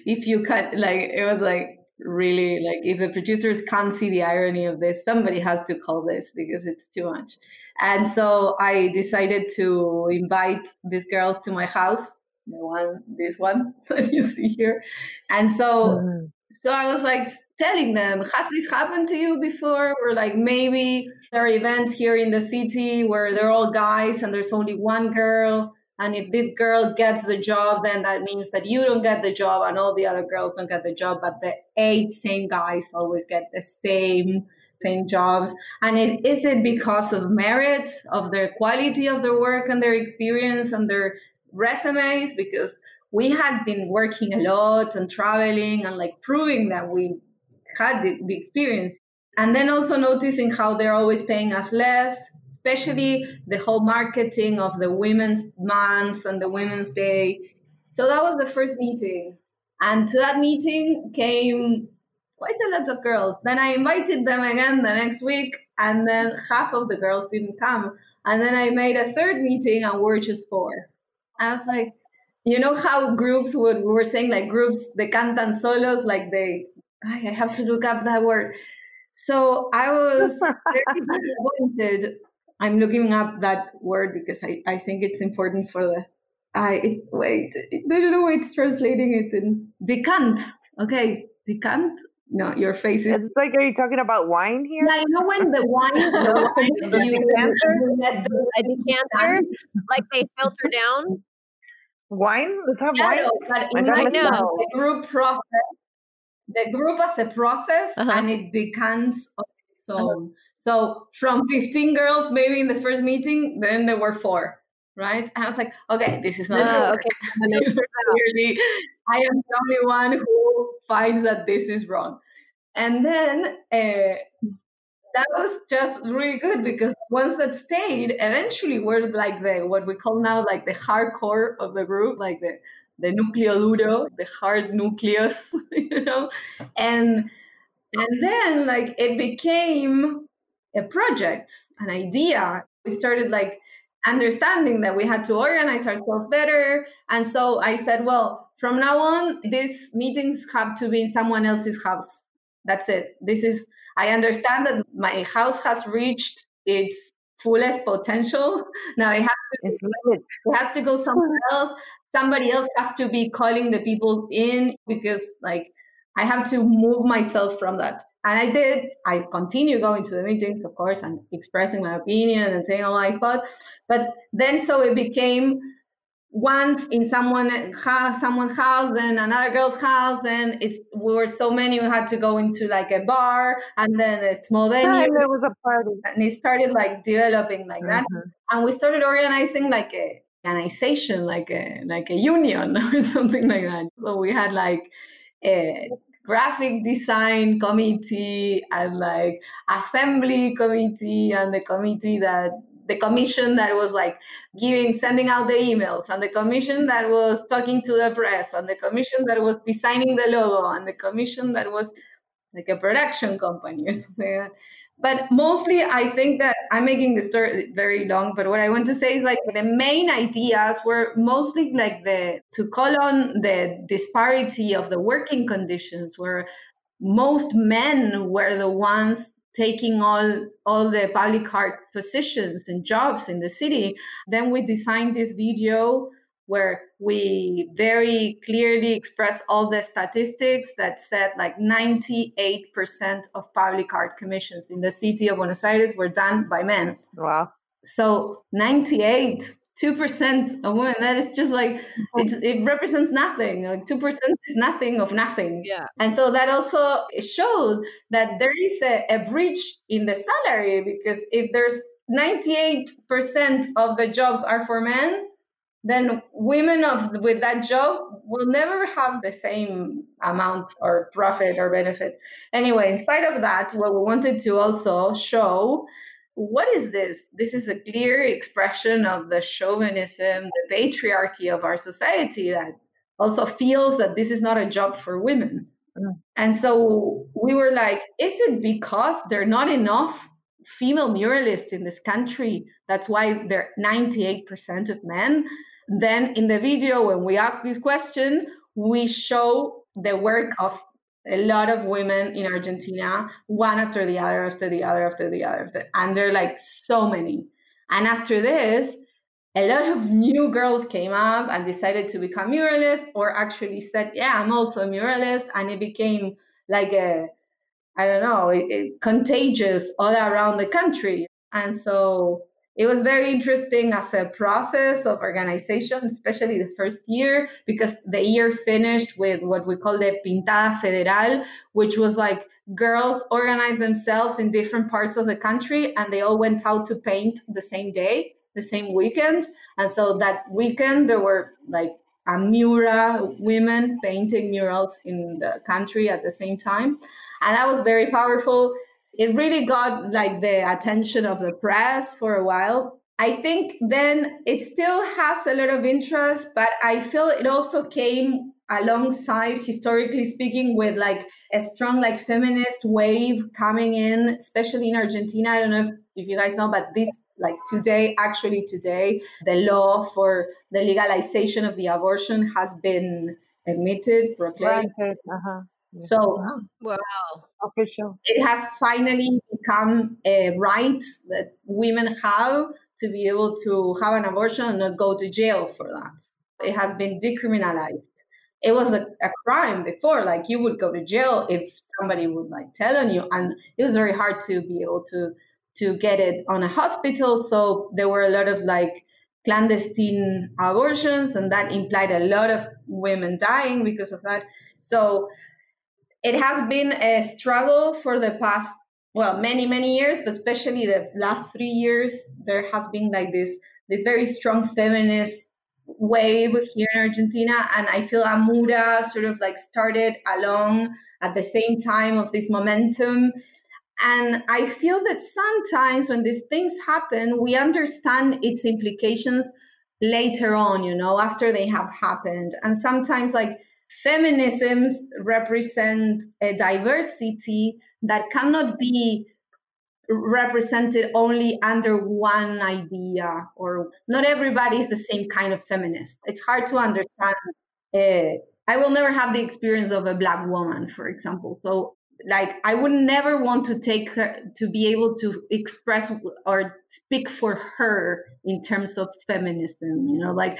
If you cut like it was like really like if the producers can't see the irony of this somebody has to call this because it's too much. And so i decided to invite these girls to my house the one this one that you see here. And so mm. so i was like telling them has this happened to you before? Or like maybe there are events here in the city where they're all guys and there's only one girl and if this girl gets the job, then that means that you don't get the job and all the other girls don't get the job, but the eight same guys always get the same same jobs. And it, is it because of merit, of their quality of their work and their experience and their resumes? Because we had been working a lot and traveling and like proving that we had the, the experience. And then also noticing how they're always paying us less especially mm. the whole marketing of the Women's Month and the Women's Day. So that was the first meeting. And to that meeting came quite a lot of girls. Then I invited them again the next week, and then half of the girls didn't come. And then I made a third meeting, and we're just four. I was like, you know how groups would, we were saying like groups, they cantan solos, like they, I have to look up that word. So I was very disappointed I'm looking up that word because I, I think it's important for the. I it, wait, I don't know why it's translating it in decant. Okay, decant. No, your face is. It's like, are you talking about wine here? Yeah, you know when the wine, the wine the you, decanter, the, a decanter, like they filter down. Wine? Let's have yeah, wine. No, but I know the group process. The group as a process, uh-huh. and it decants own. Uh-huh. So from 15 girls, maybe in the first meeting, then there were four, right? And I was like, okay, this is not uh, okay. Clearly, I am the only one who finds that this is wrong. And then uh, that was just really good because ones that stayed eventually were like the what we call now like the hardcore of the group, like the the núcleo duro, the hard nucleus, you know, and and then like it became a project, an idea. We started like understanding that we had to organize ourselves better. And so I said, well, from now on, these meetings have to be in someone else's house. That's it. This is, I understand that my house has reached its fullest potential. Now it has to, it has to go somewhere else. Somebody else has to be calling the people in because, like, I have to move myself from that. And I did. I continue going to the meetings, of course, and expressing my opinion and saying all I thought. But then, so it became once in someone house, someone's house, then another girl's house. Then it's we were so many, we had to go into like a bar and then a small venue. And there was a party, and it started like developing like mm-hmm. that. And we started organizing like a organization, like a like a union or something like that. So we had like a graphic design committee and like assembly committee and the committee that the commission that was like giving sending out the emails and the commission that was talking to the press and the commission that was designing the logo and the commission that was like a production company or something but mostly i think that i'm making the story very long but what i want to say is like the main ideas were mostly like the to call on the disparity of the working conditions where most men were the ones taking all all the public art positions and jobs in the city. Then we designed this video where we very clearly express all the statistics that said like 98% of public art commissions in the city of Buenos Aires were done by men. Wow. So 98 2% of women that is just like it represents nothing like 2% is nothing of nothing yeah and so that also showed that there is a, a breach in the salary because if there's 98% of the jobs are for men then women of with that job will never have the same amount or profit or benefit. Anyway, in spite of that, what we wanted to also show what is this? This is a clear expression of the chauvinism, the patriarchy of our society that also feels that this is not a job for women. Mm. And so we were like, is it because there are not enough female muralists in this country? That's why they're 98% of men then in the video, when we ask this question, we show the work of a lot of women in Argentina, one after the other, after the other, after the other, after, and there are like so many. And after this, a lot of new girls came up and decided to become muralists, or actually said, "Yeah, I'm also a muralist," and it became like a, I don't know, it, it, contagious all around the country. And so it was very interesting as a process of organization, especially the first year, because the year finished with what we call the Pintada Federal, which was like girls organized themselves in different parts of the country and they all went out to paint the same day, the same weekend. And so that weekend, there were like a mural women painting murals in the country at the same time. And that was very powerful it really got like the attention of the press for a while. I think then it still has a lot of interest, but I feel it also came alongside, historically speaking, with like a strong like feminist wave coming in, especially in Argentina. I don't know if, if you guys know, but this like today, actually today, the law for the legalization of the abortion has been admitted, proclaimed. Uh-huh. So, wow, official. It has finally become a right that women have to be able to have an abortion and not go to jail for that. It has been decriminalized. It was a, a crime before, like you would go to jail if somebody would like tell on you, and it was very hard to be able to to get it on a hospital. So there were a lot of like clandestine abortions, and that implied a lot of women dying because of that. So it has been a struggle for the past well many many years but especially the last three years there has been like this this very strong feminist wave here in argentina. And i feel amura sort of like started along at the same time of this momentum. And i feel that sometimes when these things happen we understand its implications later on you know after they have happened. And sometimes like feminisms represent a diversity that cannot be represented only under one idea or not everybody is the same kind of feminist. It's hard to understand uh, i will never have the experience of a black woman for example. So like i would never want to take her to be able to express or speak for her in terms of feminism you know like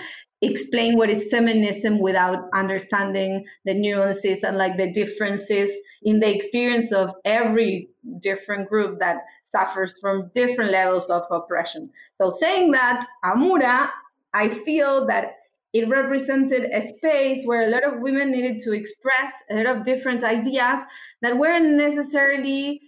explain what is feminism without understanding the nuances and like the differences in the experience of every different group that suffers from different levels of oppression. So saying that amura i feel that it represented a space where a lot of women needed to express a lot of different ideas that weren't necessarily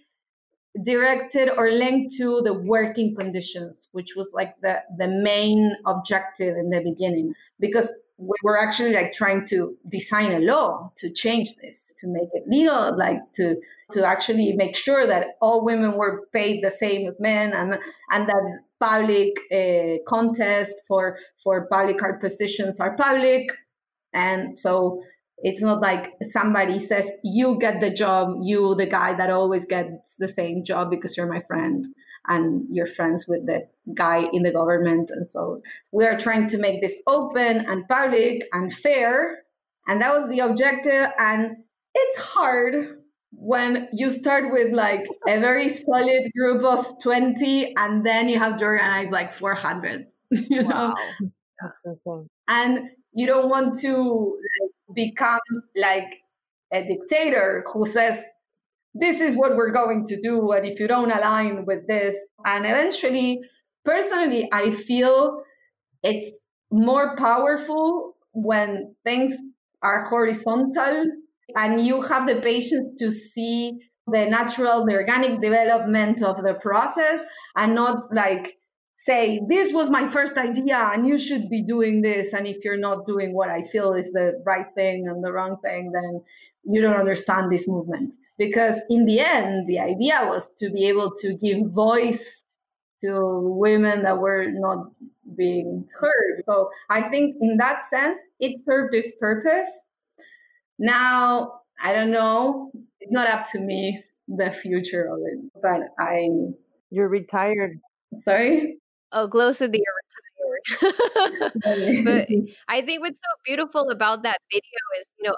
directed or linked to the working conditions, which was like the, the main objective in the beginning. Because we were actually like trying to design a law to change this, to make it legal, like to to actually make sure that all women were paid the same as men and and that public uh, contests for for public art positions are public and so it's not like somebody says you get the job you the guy that always gets the same job because you're my friend and you're friends with the guy in the government. And so we are trying to make this open and public and fair. And that was the objective. And it's hard when you start with like a very solid group of 20 and then you have to organize like 400 you know? Wow. and you don't want to become like a dictator who says this is what we're going to do and if you don't align with this and eventually personally i feel it's more powerful when things are horizontal and you have the patience to see the natural the organic development of the process and not like say this was my first idea and you should be doing this. And if you're not doing what i feel is the right thing and the wrong thing then you don't understand this movement. Because in the end the idea was to be able to give voice to women that were not being heard. So i think in that sense it served its purpose. Now i don't know. It's not up to me the future of it but i you're retired. Sorry Oh, that you're but I think what's so beautiful about that video is, you know,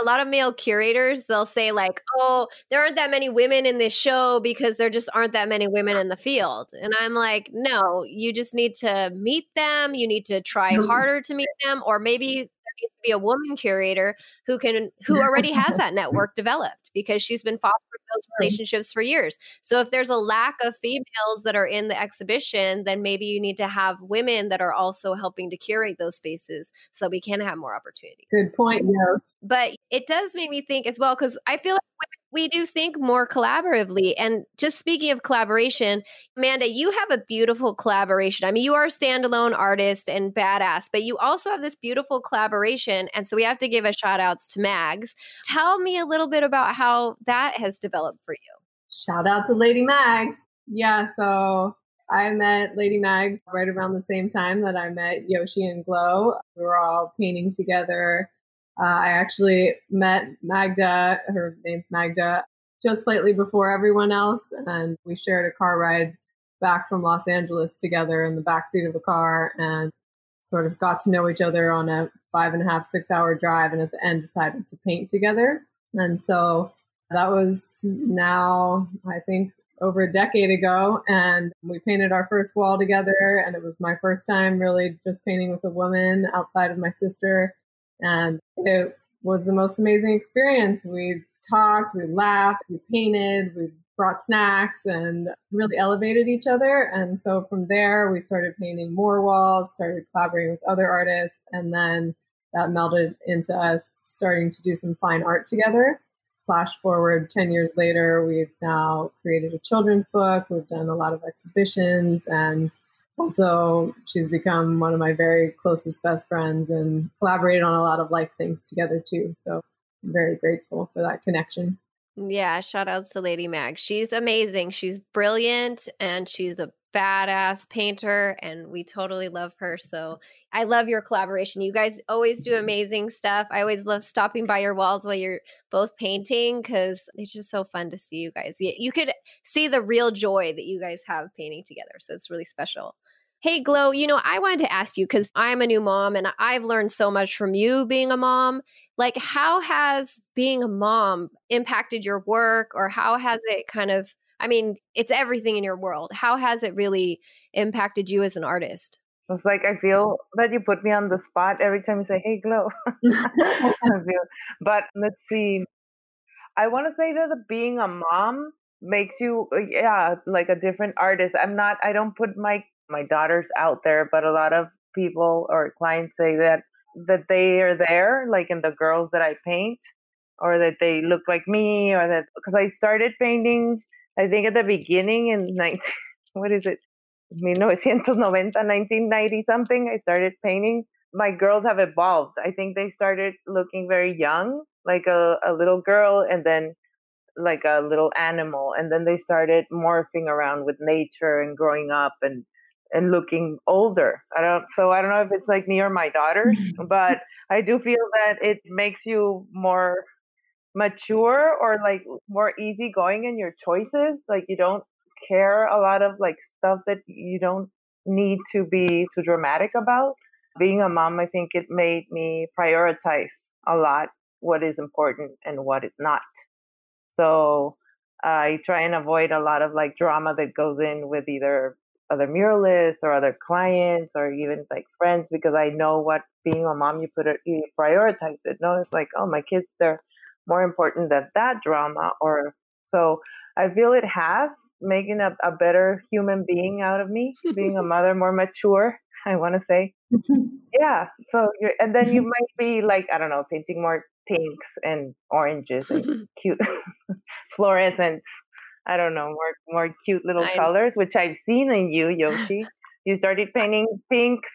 a lot of male curators they'll say like oh there aren't that many women in this show because there just aren't that many women in the field. And i'm like no you just need to meet them you need to try harder to meet them or maybe needs to be a woman curator who can who already has that network developed because she's been fostering those relationships for years. So if there's a lack of females that are in the exhibition, then maybe you need to have women that are also helping to curate those spaces so we can have more opportunity. Good point. Yeah. But it does make me think as well because I feel like we do think more collaboratively. And just speaking of collaboration, Amanda, you have a beautiful collaboration. I mean, you are a standalone artist and badass, but you also have this beautiful collaboration. And so we have to give a shout outs to Mags. Tell me a little bit about how that has developed for you. Shout out to Lady Mags. Yeah, so I met Lady Mags right around the same time that I met Yoshi and Glow. We were all painting together uh, I actually met Magda, her name's Magda, just slightly before everyone else, and we shared a car ride back from Los Angeles together in the backseat of a car and sort of got to know each other on a five and a half, six hour drive, and at the end decided to paint together. And so that was now, I think, over a decade ago. And we painted our first wall together, and it was my first time really just painting with a woman outside of my sister. And it was the most amazing experience. We talked, we laughed, we painted, we brought snacks and really elevated each other. And so from there, we started painting more walls, started collaborating with other artists, and then that melded into us starting to do some fine art together. Flash forward 10 years later, we've now created a children's book, we've done a lot of exhibitions, and also she's become one of my very closest best friends and collaborated on a lot of life things together too. So i'm very grateful for that connection. Yeah shout outs to lady mag. She's amazing. She's brilliant and she's a badass painter and we totally love her. So i love your collaboration. You guys always do amazing stuff. I always love stopping by your walls while you're both painting because it's just so fun to see you guys. You, you could see the real joy that you guys have painting together. So it's really special Hey, Glow, you know, I wanted to ask you because I'm a new mom and I've learned so much from you being a mom. Like, how has being a mom impacted your work or how has it kind of, I mean, it's everything in your world. How has it really impacted you as an artist? It's like I feel that you put me on the spot every time you say, "Hey, Glow." but let's see. I want to say that being a mom makes you, uh, yeah, like a different artist. I'm not. I don't put my my daughter's out there, but a lot of people or clients say that that they are there, like in the girls that I paint, or that they look like me, or that because I started painting, I think at the beginning in 19, what is it, 1990, 1990 something, I started painting. My girls have evolved. I think they started looking very young, like a, a little girl, and then like a little animal, and then they started morphing around with nature and growing up and and looking older. I don't so I don't know if it's like me or my daughters, but I do feel that it makes you more mature or like more easygoing in your choices. Like you don't care a lot of like stuff that you don't need to be too dramatic about. Being a mom, I think it made me prioritize a lot what is important and what is not. So I try and avoid a lot of like drama that goes in with either other muralists or other clients or even like friends because I know what being a mom you put it you prioritize it. No, it's like oh my kids they're more important than that drama or so I feel it has making a, a better human being out of me, being a mother more mature. I want to say, yeah. So and then you might be like I don't know, painting more pinks and oranges and cute fluorescents I don't know, more more cute little I, colors, which I've seen in you, Yoshi. you started painting pinks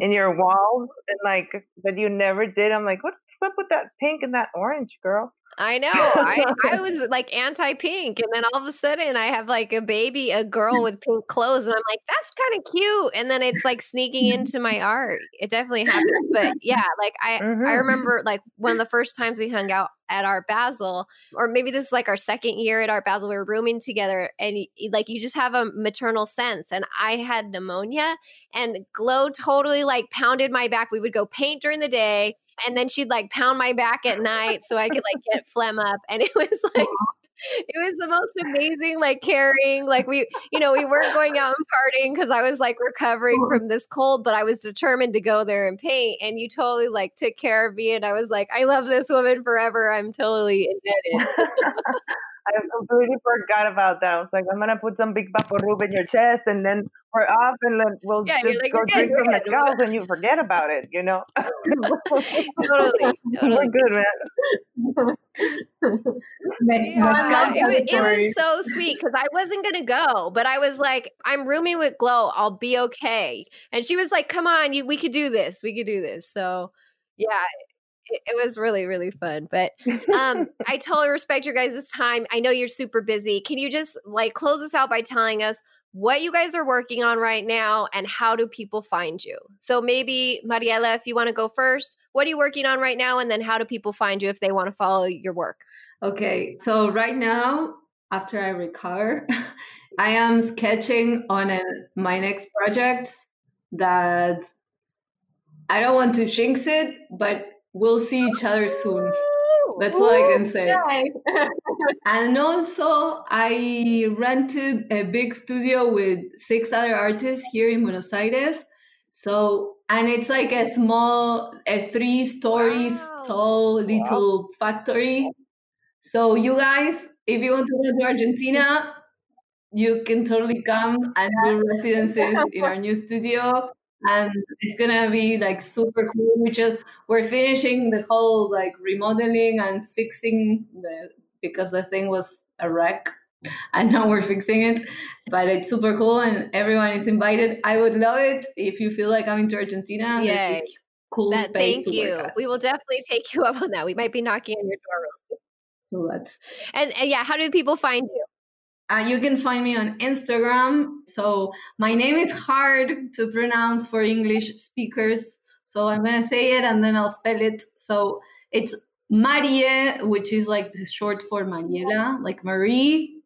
in your walls and like but you never did. I'm like, what's up with that pink and that orange, girl? I know. I, I was like anti pink. And then all of a sudden I have like a baby, a girl with pink clothes. And I'm like, that's kind of cute. And then it's like sneaking into my art. It definitely happens. But yeah, like I, Mhm. I remember like one of the first times we hung out at Art Basel, or maybe this is like our second year at Art Basel, we were rooming together and like you just have a maternal sense. And I had pneumonia and Glow totally like pounded my back. We would go paint during the day and then she'd like pound my back at night so I could like get phlegm up. And it was like, it was the most amazing, like caring. Like we, you know, we weren't going out and partying because I was like recovering from this cold, but I was determined to go there and paint. And you totally like took care of me. And I was like, I love this woman forever. I'm totally indebted. I completely forgot about that. I was like, I'm gonna put some big Vaporub in your chest, and then we're off, and then we'll Yeah, just like, go "You're good, drink some good." mezcals, and you forget about it. You know. totally, We're totally. good, man. Yeah, it, was, it was so sweet because I wasn't gonna go, but I was like, "I'm rooming with Glow. I'll be okay." And she was like, "Come on, you. We could do this. We could do this." So, yeah, it, it was really really fun. But um, I totally respect your guys' time. I know you're super busy. Can you just like close us out by telling us what you guys are working on right now and how do people find you? So maybe Mariela, if you want to go first, what are you working on right now, and then how do people find you if they want to follow your work? Okay, so right now, after I recover, I am sketching on a, my next project that I don't want to jinx it, but we'll see each other soon. That's all I can say. Yay. And also, I rented a big studio with six other artists here in Buenos Aires. So, and it's like a small, a three stories Wow. tall little factory. So, you guys, if you want to go to Argentina, you can totally come and do residencies in our new studio. And it's gonna be like super cool. We just we're finishing the whole like remodeling and fixing the because the thing was a wreck mm-hmm. and now we're fixing it but it's super cool and everyone is invited i would love it if you feel like coming to argentina this cool That, space thank you. We will definitely take you up on that. We might be knocking on your door. so that's And, and yeah, how do people find you? Uh, you can find me on instagram so my name is hard to pronounce for english speakers so i'm gonna say it and then i'll spell it so it's marie which is like the short for mariela like marie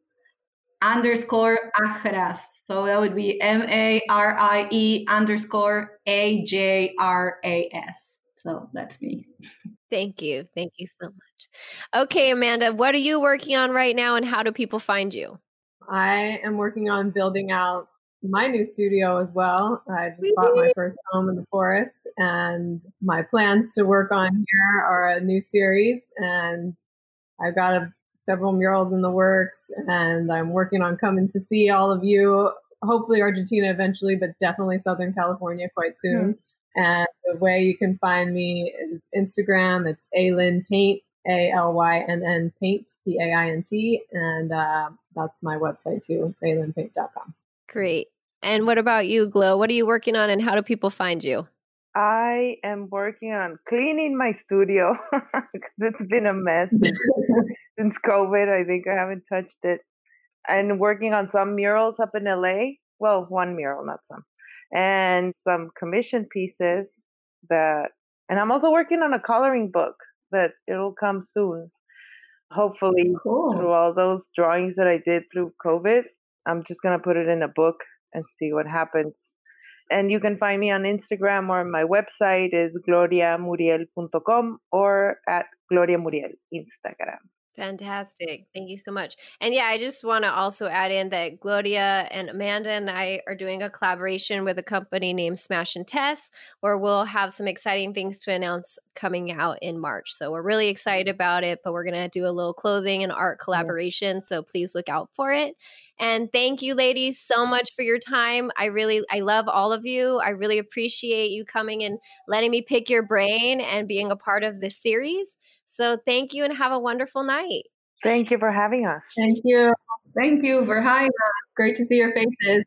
underscore Ajras. So that would be M A R I E underscore A J R A S. So that's me. Thank you. Thank you so much. Okay, Amanda, what are you working on right now and how do people find you? I am working on building out my new studio as well. I just bought my first home in the forest, and my plans to work on here are a new series. And I've got a, several murals in the works, and I'm working on coming to see all of you. Hopefully, Argentina eventually, but definitely Southern California quite soon. And the way you can find me is Instagram. It's Alynn Paint, A L Y N N Paint, P A I N T, and uh, that's my website too, alynnpaint.com. Great. And what about you, Glow? What are you working on and how do people find you? I am working on cleaning my studio 'cause it's been a mess since, since COVID. I think I haven't touched it. And working on some murals up in LA. Well, one mural, not some. And some commission pieces that, and I'm also working on a coloring book that it'll come soon. Hopefully, through all those drawings that I did through COVID, I'm just going to put it in a book and see what happens. And you can find me on Instagram or my website is gloriamuriel.com or at Gloria Muriel Instagram. Fantastic. Thank you so much. And yeah, I just want to also add in that Gloria and Amanda and I are doing a collaboration with a company named Smash and Test, where we'll have some exciting things to announce coming out in March. So we're really excited about it, but we're going to do a little clothing and art collaboration. So please look out for it. And thank you, ladies, so much for your time. I really, I love all of you. I really appreciate you coming and letting me pick your brain and being a part of this series. So thank you and have a wonderful night. Thank you for having us. Thank you. Thank you for having us. Great to see your faces.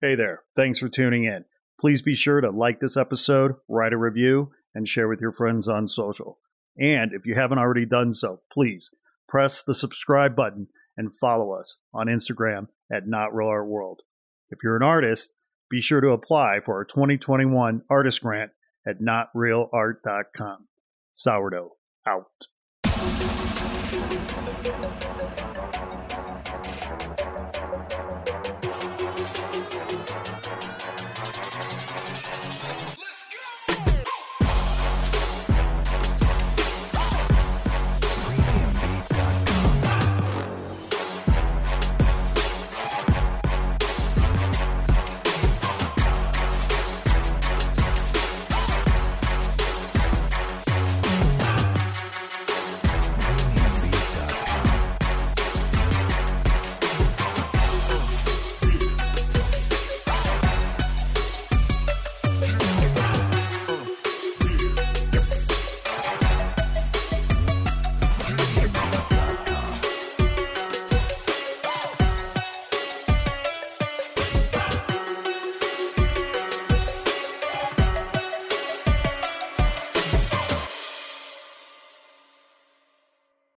Hey there. Thanks for tuning in. Please be sure to like this episode, write a review, and share with your friends on social. And if you haven't already done so, please press the subscribe button and follow us on Instagram at Not Real Art World. If you're an artist, be sure to apply for our 2021 artist grant at notrealart.com. Sourdough out.